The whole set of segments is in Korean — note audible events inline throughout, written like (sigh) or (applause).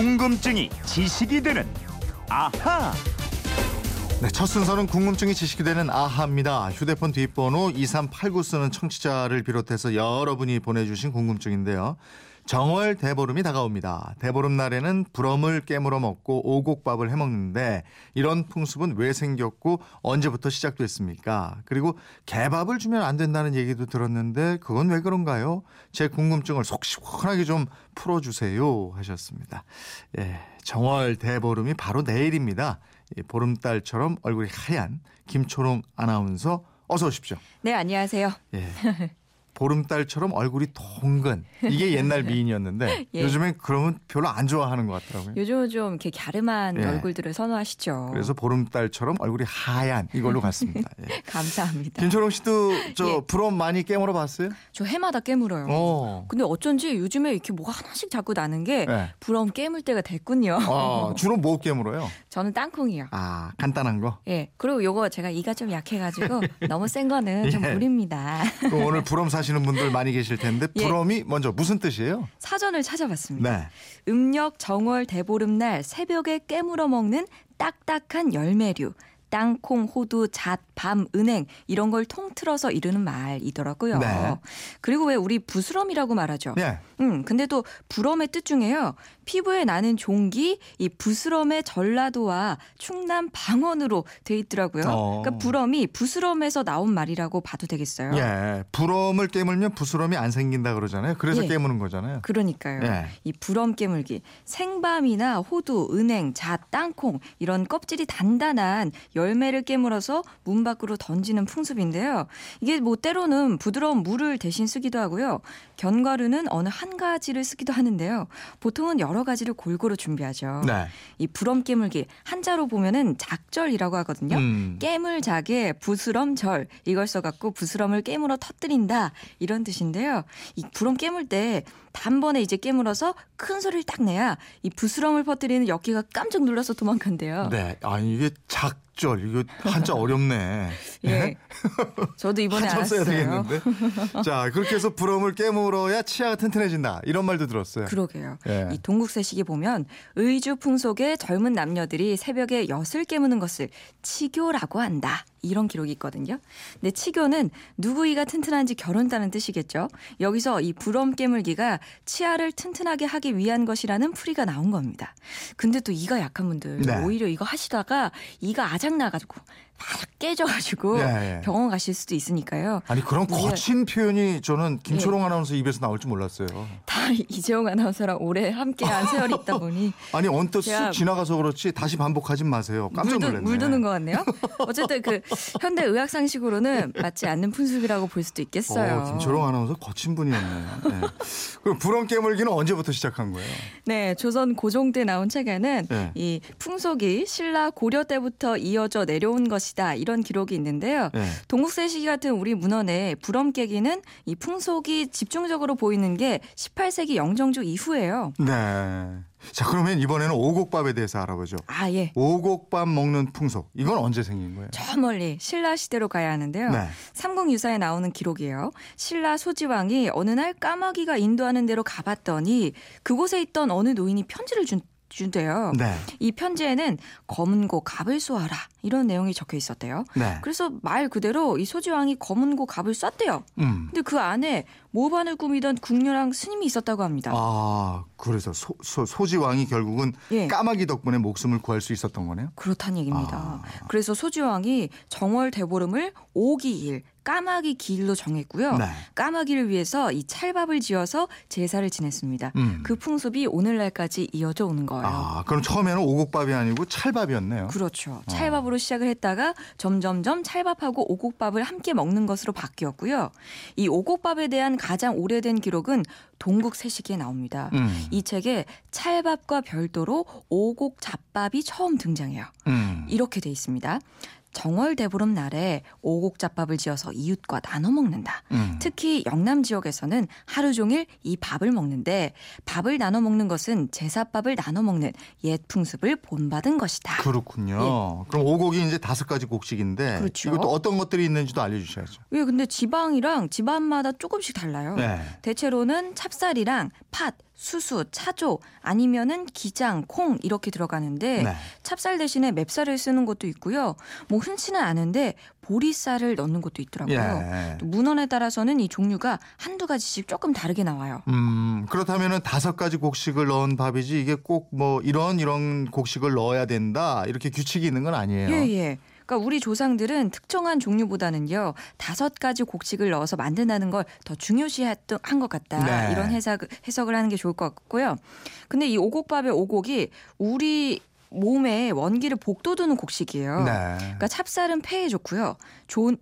궁금증이 지식이 되는 아하. 네, 첫 순서는 궁금증이 지식이 되는 아하입니다. 휴대폰 뒷번호 2389 쓰는 청취자를 비롯해서 여러분이 보내주신 궁금증인데요. 정월 대보름이 다가옵니다. 대보름 날에는 부럼을 깨물어 먹고 오곡밥을 해 먹는데 이런 풍습은 왜 생겼고 언제부터 시작됐습니까? 그리고 개밥을 주면 안 된다는 얘기도 들었는데 그건 왜 그런가요? 제 궁금증을 속 시원하게 좀 풀어주세요 하셨습니다. 예, 정월 대보름이 바로 내일입니다. 이 보름달처럼 얼굴이 하얀 김초롱 아나운서 어서 오십시오. 네, 안녕하세요. 예. (laughs) 보름달처럼 얼굴이 동근 이게 (laughs) 옛날 미인이었는데 예. 요즘엔 그러면 별로 안 좋아하는 것 같더라고요. 요즘은 좀 이렇게 갸름한 예. 얼굴들을 선호하시죠. 그래서 보름달처럼 얼굴이 하얀 이걸로 갔습니다. 예. (laughs) 감사합니다. 김초롱 씨도 저 예. 부럼 많이 깨물어 봤어요? 저 해마다 깨물어요. 어. 근데 어쩐지 요즘에 이렇게 뭐가 하나씩 자꾸 나는 게 네. 부러움 깨물 때가 됐군요. 어, 주로 뭐 깨물어요? (laughs) 저는 땅콩이요. 아 간단한 거. 예. 그리고 요거 제가 이가 좀 약해가지고 너무 센 거는 좀 예. 무립니다. 그럼 오늘 부럼 사 시는 분들 많이 계실 텐데 예. 부럼이 먼저 무슨 뜻이에요? 사전을 찾아봤습니다. 네. 음력 정월 대보름날 새벽에 깨물어 먹는 딱딱한 열매류. 땅 콩, 호두, 잣, 밤, 은행 이런 걸 통틀어서 이르는 말이더라고요. 네. 그리고 왜 우리 부스럼이라고 말하죠. 예. 음, 근데 또 부럼의 뜻 중에요. 피부에 나는 종기, 이 부스럼의 전라도와 충남 방언으로 돼 있더라고요. 어. 그러니까 부럼이 부스럼에서 나온 말이라고 봐도 되겠어요. 예. 부럼을 깨물면 부스럼이 안 생긴다 그러잖아요. 그래서 예. 깨무는 거잖아요. 그러니까요. 예. 이 부럼 깨물기, 생밤이나 호두, 은행, 잣, 땅콩 이런 껍질이 단단한 열매를 깨물어서 문 밖으로 던지는 풍습인데요. 이게 뭐 때로는 부드러운 물을 대신 쓰기도 하고요. 견과류는 어느 한 가지를 쓰기도 하는데요. 보통은 여러 가지를 골고루 준비하죠. 네. 이 부럼 깨물기 한자로 보면은 작절이라고 하거든요. 음. 깨물 작에 부스럼 절 이걸 써갖고 부스럼을 깨물어 터뜨린다 이런 뜻인데요. 이 부럼 깨물 때 단번에 이제 깨물어서 큰 소리를 딱 내야 이 부스럼을 퍼뜨리는 역기가 깜짝 놀라서 도망간대요. 네. 아 이게 작 절 이거 한자 어렵네. (laughs) 예. 저도 이번에 한참 써야 알았어요. 되겠는데. 자 그렇게 해서 부럼을 깨물어야 치아가 튼튼해진다 이런 말도 들었어요. 그러게요. 예. 이 동국세식에 보면 의주 풍속의 젊은 남녀들이 새벽에 엿을 깨무는 것을 치교라고 한다. 이런 기록이 있거든요. 근데 치교는 누구 이가 튼튼한지 겨룬다는 뜻이겠죠. 여기서 이 부럼 깨물기가 치아를 튼튼하게 하기 위한 것이라는 풀이가 나온 겁니다. 근데 또 이가 약한 분들 네. 오히려 이거 하시다가 이가 아작 나가지고 막 깨져가지고 예, 예. 병원 가실 수도 있으니까요. 아니 그런 거친 표현이 저는 예. 김초롱 아나운서 입에서 나올 줄 몰랐어요. 다 이재용 아나운서랑 오래 함께한 세월이 있다 보니 (laughs) 아니 언뜻 쑥 지나가서 그렇지 다시 반복하진 마세요. 깜짝 물드, 놀랐네. 물드는 것 같네요. (laughs) 어쨌든 그 현대 의학 상식으로는 맞지 않는 풍습이라고 볼 수도 있겠어요. 어, 김초롱 아나운서 거친 분이었네. 네. 그럼 부럼 깨물기는 언제부터 시작한 거예요? 네, 조선 고종 때 나온 책에는 네. 이 풍속이 신라 고려 때부터 이어져 내려온 것이 다 이런 기록이 있는데요. 네. 동국세시기 같은 우리 문헌에 부럼 깨기는 이 풍속이 집중적으로 보이는 게 18세기 영정주 이후예요. 네. 자 그러면 이번에는 오곡밥에 대해서 알아보죠. 아 예. 오곡밥 먹는 풍속 이건 언제 생긴 거예요? 저 멀리 신라 시대로 가야 하는데요. 네. 삼국유사에 나오는 기록이에요. 신라 소지왕이 어느 날 까마귀가 인도하는 데로 가봤더니 그곳에 있던 어느 노인이 편지를 준 준대요. 네. 이 편지에는 검은 고 갑을 쏘아라 이런 내용이 적혀 있었대요. 네. 그래서 말 그대로 이 소지왕이 검은 고 갑을 쐈대요. 음. 근데 그 안에 모반을 꾸미던 궁녀랑 스님이 있었다고 합니다. 아 그래서 소, 소, 소지왕이 결국은 예. 까마귀 덕분에 목숨을 구할 수 있었던 거네요. 그렇다는 얘기입니다. 아. 그래서 소지왕이 정월 대보름을 오기일 까마귀 기일로 정했고요. 네. 까마귀를 위해서 이 찰밥을 지어서 제사를 지냈습니다. 음. 그 풍습이 오늘날까지 이어져 오는 거예요. 아 그럼 처음에는 오곡밥이 아니고 찰밥이었네요. 그렇죠. 찰밥으로 시작을 했다가 점점점 찰밥하고 오곡밥을 함께 먹는 것으로 바뀌었고요. 이 오곡밥에 대한 가장 오래된 기록은 동국세식에 나옵니다. 음. 이 책에 찰밥과 별도로 오곡 잡밥이 처음 등장해요. 음. 이렇게 돼 있습니다. 정월 대보름 날에 오곡잡밥을 지어서 이웃과 나눠 먹는다. 음. 특히 영남 지역에서는 하루 종일 이 밥을 먹는데 밥을 나눠 먹는 것은 제사밥을 나눠 먹는 옛 풍습을 본받은 것이다. 그렇군요. 그럼 오곡이 이제 다섯 가지 곡식인데 예. 그렇죠. 이것도 어떤 것들이 있는지도 알려주셔야죠. 왜 근데 지방이랑 집안마다 조금씩 달라요. 네. 대체로는 찹쌀이랑 팥, 수수, 차조 아니면은 기장, 콩 이렇게 들어가는데 네. 찹쌀 대신에 맵쌀을 쓰는 것도 있고요. 뭐 흔치는 않은데 보리쌀을 넣는 것도 있더라고요. 예. 또 문헌에 따라서는 이 종류가 한두 가지씩 조금 다르게 나와요. 음, 그렇다면은 다섯 가지 곡식을 넣은 밥이지 이게 꼭 뭐 이런 이런 곡식을 넣어야 된다 이렇게 규칙이 있는 건 아니에요. 예, 예. 그러니까 우리 조상들은 특정한 종류보다는요 다섯 가지 곡식을 넣어서 만든다는 걸 더 중요시했던 것 같다 네. 이런 해석 해석을 하는 게 좋을 것 같고요. 근데 이 오곡밥의 오곡이 우리 몸에 원기를 복돋우는 곡식이에요. 네. 그러니까 찹쌀은 폐에 좋고요. 조는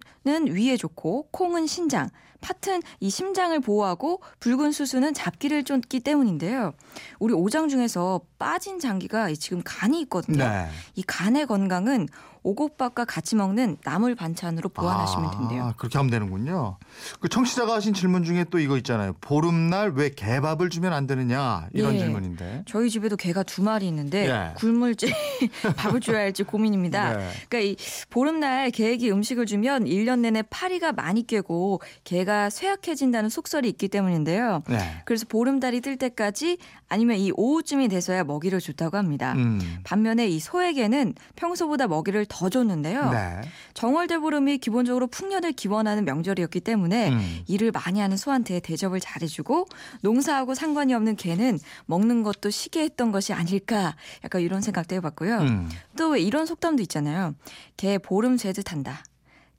위에 좋고 콩은 신장, 팥은 이 심장을 보호하고 붉은 수수는 잡기를 쫓기 때문인데요. 우리 오장 중에서 빠진 장기가 지금 간이 있거든요. 네. 이 간의 건강은 오곡밥과 같이 먹는 나물 반찬으로 보완하시면 된대요. 아, 그렇게 하면 되는군요. 그 청취자가 하신 질문 중에 또 이거 있잖아요. 보름날 왜 개밥을 주면 안 되느냐 이런 예. 질문인데. 저희 집에도 개가 두 마리 있는데 예. 굶을지 (laughs) 밥을 줘야 할지 고민입니다. 네. 그러니까 이 보름날 개에게 음식을 주면 1년 내내 파리가 많이 꿰고 개가 쇠약해진다는 속설이 있기 때문인데요. 네. 그래서 보름달이 뜰 때까지 아니면 이 오후쯤이 돼서야 먹이를 줬다고 합니다. 음. 반면에 이 소에게는 평소보다 먹이를 더 줬는데요. 네. 정월대보름이 기본적으로 풍년을 기원하는 명절이었기 때문에 음. 일을 많이 하는 소한테 대접을 잘해주고 농사하고 상관이 없는 개는 먹는 것도 시기했던 것이 아닐까 약간 이런 생각도 해봤고요. 음. 또왜 이런 속담도 있잖아요. 개 보름 쇠듯 한다.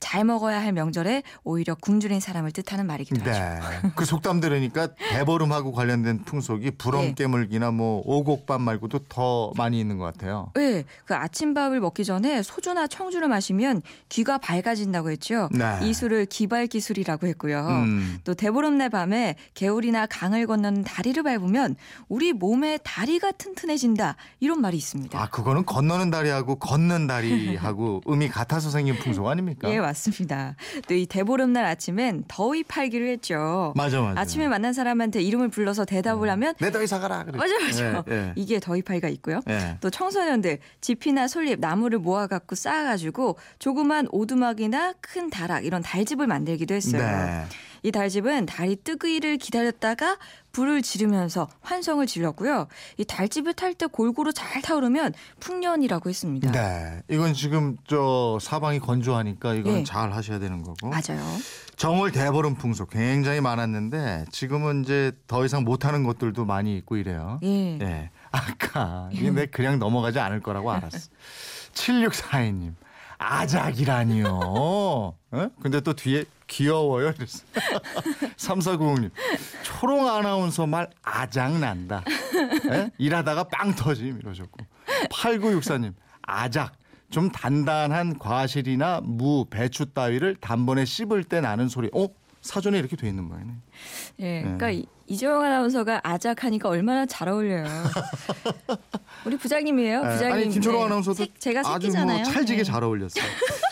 잘 먹어야 할 명절에 오히려 굶주린 사람을 뜻하는 말이기도 하죠. 네. 그 속담 들으니까 (laughs) 대보름하고 관련된 풍속이 부럼 예. 깨물기나 뭐 오곡밥 말고도 더 많이 있는 것 같아요. 네, 그 아침밥을 먹기 전에 소주나 청주를 마시면 귀가 밝아진다고 했죠. 네. 이 술을 기발 기술이라고 했고요. 음. 또 대보름날 밤에 개울이나 강을 건너는 다리를 밟으면 우리 몸의 다리가 튼튼해진다 이런 말이 있습니다. 아 그거는 건너는 다리하고 걷는 다리하고 (laughs) 음이 같아서 생긴 풍속 아닙니까? 예, 맞습니다. 또 이 대보름날 아침엔 더위 팔기를 했죠. 맞아 맞아. 아침에 만난 사람한테 이름을 불러서 대답을 하면 내 더위 사가라. 그래. 맞아 맞아. 예, 예. 이게 더위파이가 있고요. 예. 또 청소년들 지피나 솔잎 나무를 모아 갖고 쌓아 가지고 조그만 오두막이나 큰 다락 이런 달집을 만들기도 했어요. 네. 이 달집은 달이 뜨기를 기다렸다가 불을 지르면서 환성을 질렀고요. 이 달집을 탈 때 골고루 잘 타오르면 풍년이라고 했습니다. 네. 이건 지금 저 사방이 건조하니까 이건 예. 잘 하셔야 되는 거고. 맞아요. 정월 대보름 풍속 굉장히 많았는데 지금은 이제 더 이상 못 하는 것들도 많이 있고 이래요. 예. 예. 아까 이게 내 그냥 넘어가지 않을 거라고 알았어. (laughs) 7642님. 아작이라니요. 어? 근데 또 뒤에 귀여워요. 이랬어. (laughs) 3490님. 초롱 아나운서 말 아작 난다. 예? 일하다가 빵 터짐 이러셨고. 8964님. 아작. 좀 단단한 과실이나 무, 배추 따위를 단번에 씹을 때 나는 소리. 어? 사전에 이렇게 돼 있는 모양이네. 예. 그러니까 이- 이재용 아나운서가 아작하니까 얼마나 잘 어울려요. 우리 부장님이에요. 예, 부장님. 아니 김초롱 네. 아나운서도 새- 제가 아주 새끼잖아요. 뭐 찰지게 네. 잘 어울렸어요. (laughs)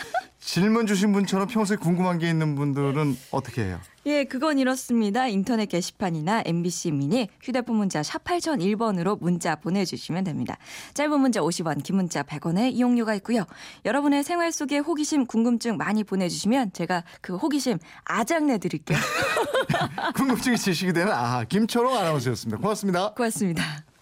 질문 주신 분처럼 평소에 궁금한 게 있는 분들은 어떻게 해요? 예, 그건 이렇습니다. 인터넷 게시판이나 MBC 미니 휴대폰 문자 샵 8001번으로 문자 보내주시면 됩니다. 짧은 문자 50원, 긴 문자 100원의 이용료가 있고요. 여러분의 생활 속의 호기심, 궁금증 많이 보내주시면 제가 그 호기심 아작내드릴게요. (laughs) 궁금증이 지식이 되는 아 김초롱 아나운서였습니다. 고맙습니다. 고맙습니다.